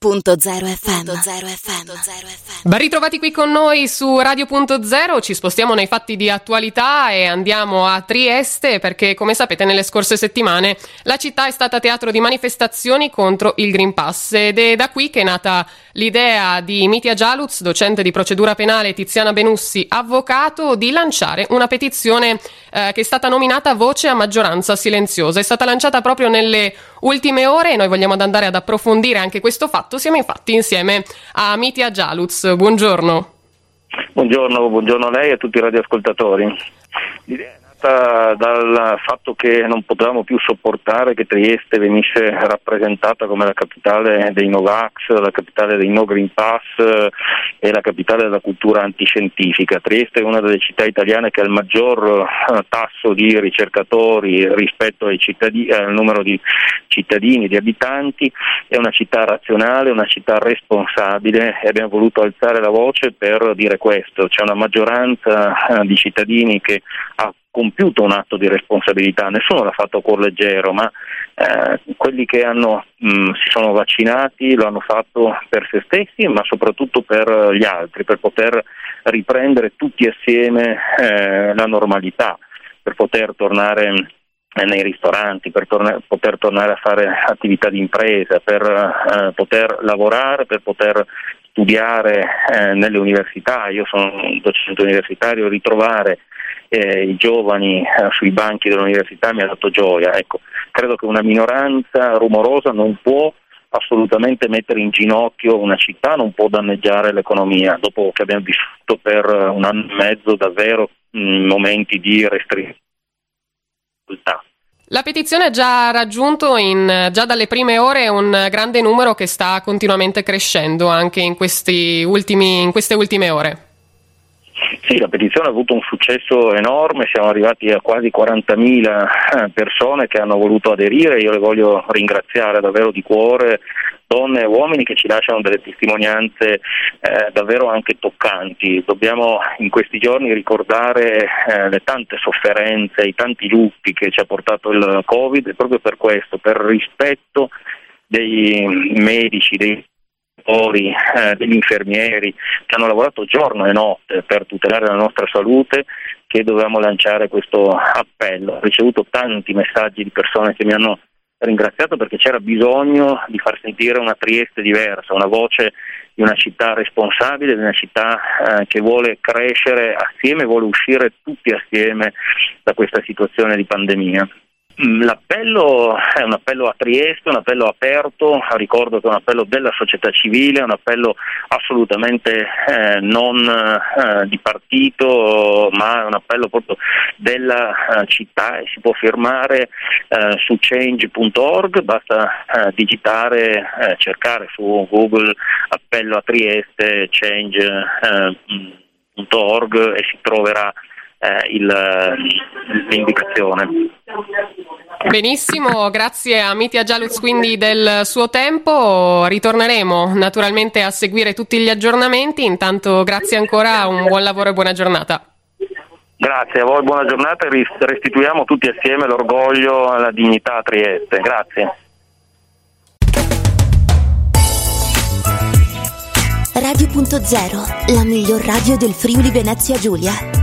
Radio.0 FM. FM. Ben ritrovati qui con noi su Radio.0, ci spostiamo nei fatti di attualità e andiamo a Trieste perché come sapete nelle scorse settimane la città è stata teatro di manifestazioni contro il Green Pass ed è da qui che è nata l'idea di Mitia Gialuz, docente di procedura penale Tiziana Benussi, avvocato, di lanciare una petizione eh, che è stata nominata Voce a maggioranza silenziosa. È stata lanciata proprio nelle ultime ore e noi vogliamo andare ad approfondire anche questo fatto. Siamo infatti insieme a Mitia Gialuz. Buongiorno. Buongiorno, buongiorno a lei e a tutti i radioascoltatori. L'idea dal fatto che non potevamo più sopportare che Trieste venisse rappresentata come la capitale dei Novax, la capitale dei No Green Pass eh, e la capitale della cultura antiscientifica. Trieste è una delle città italiane che ha il maggior eh, tasso di ricercatori rispetto al numero di cittadini, di abitanti, è una città razionale, una città responsabile e abbiamo voluto alzare la voce per dire questo. C'è una maggioranza eh, di cittadini che ha compiuto un atto di responsabilità, nessuno l'ha fatto a cuor leggero, ma eh, quelli che hanno, mh, si sono vaccinati lo hanno fatto per se stessi, ma soprattutto per gli altri, per poter riprendere tutti assieme eh, la normalità, per poter tornare nei ristoranti, per torna- poter tornare a fare attività di impresa, per eh, poter lavorare, per poter studiare eh, nelle università. Io sono docente universitario, ritrovare eh, i giovani eh, sui banchi dell'università mi ha dato gioia. Ecco, credo che una minoranza rumorosa non può assolutamente mettere in ginocchio una città, non può danneggiare l'economia, dopo che abbiamo vissuto per un anno e mezzo davvero mh, momenti di restrizione. La petizione ha già raggiunto in, già dalle prime ore un grande numero che sta continuamente crescendo anche in, ultimi, in queste ultime ore. Sì, la petizione ha avuto un successo enorme, siamo arrivati a quasi 40.000 eh, persone che hanno voluto aderire, io le voglio ringraziare davvero di cuore, donne e uomini che ci lasciano delle testimonianze eh, davvero anche toccanti. Dobbiamo in questi giorni ricordare eh, le tante sofferenze, i tanti lutti che ci ha portato il Covid e proprio per questo, per rispetto dei medici, dei eh, degli infermieri che hanno lavorato giorno e notte per tutelare la nostra salute che dovevamo lanciare questo appello. Ho ricevuto tanti messaggi di persone che mi hanno ringraziato perché c'era bisogno di far sentire una Trieste diversa, una voce di una città responsabile, di una città eh, che vuole crescere assieme, vuole uscire tutti assieme da questa situazione di pandemia. Mm, l'appello è un appello a Trieste, un appello aperto, ricordo che è un appello della società civile, un appello assolutamente eh, non eh, di partito, ma è un appello proprio della eh, città e si può firmare eh, su change.org, basta eh, digitare, eh, cercare su Google appello a Trieste, change.org e si troverà il, l'indicazione. Benissimo, grazie a Mitia Gialuz quindi del suo tempo. Ritorneremo naturalmente a seguire tutti gli aggiornamenti. Intanto grazie ancora, un buon lavoro e buona giornata. Grazie a voi, buona giornata e restituiamo tutti assieme l'orgoglio e la dignità a Trieste. Grazie. Radio.0, la miglior radio del Friuli Venezia Giulia.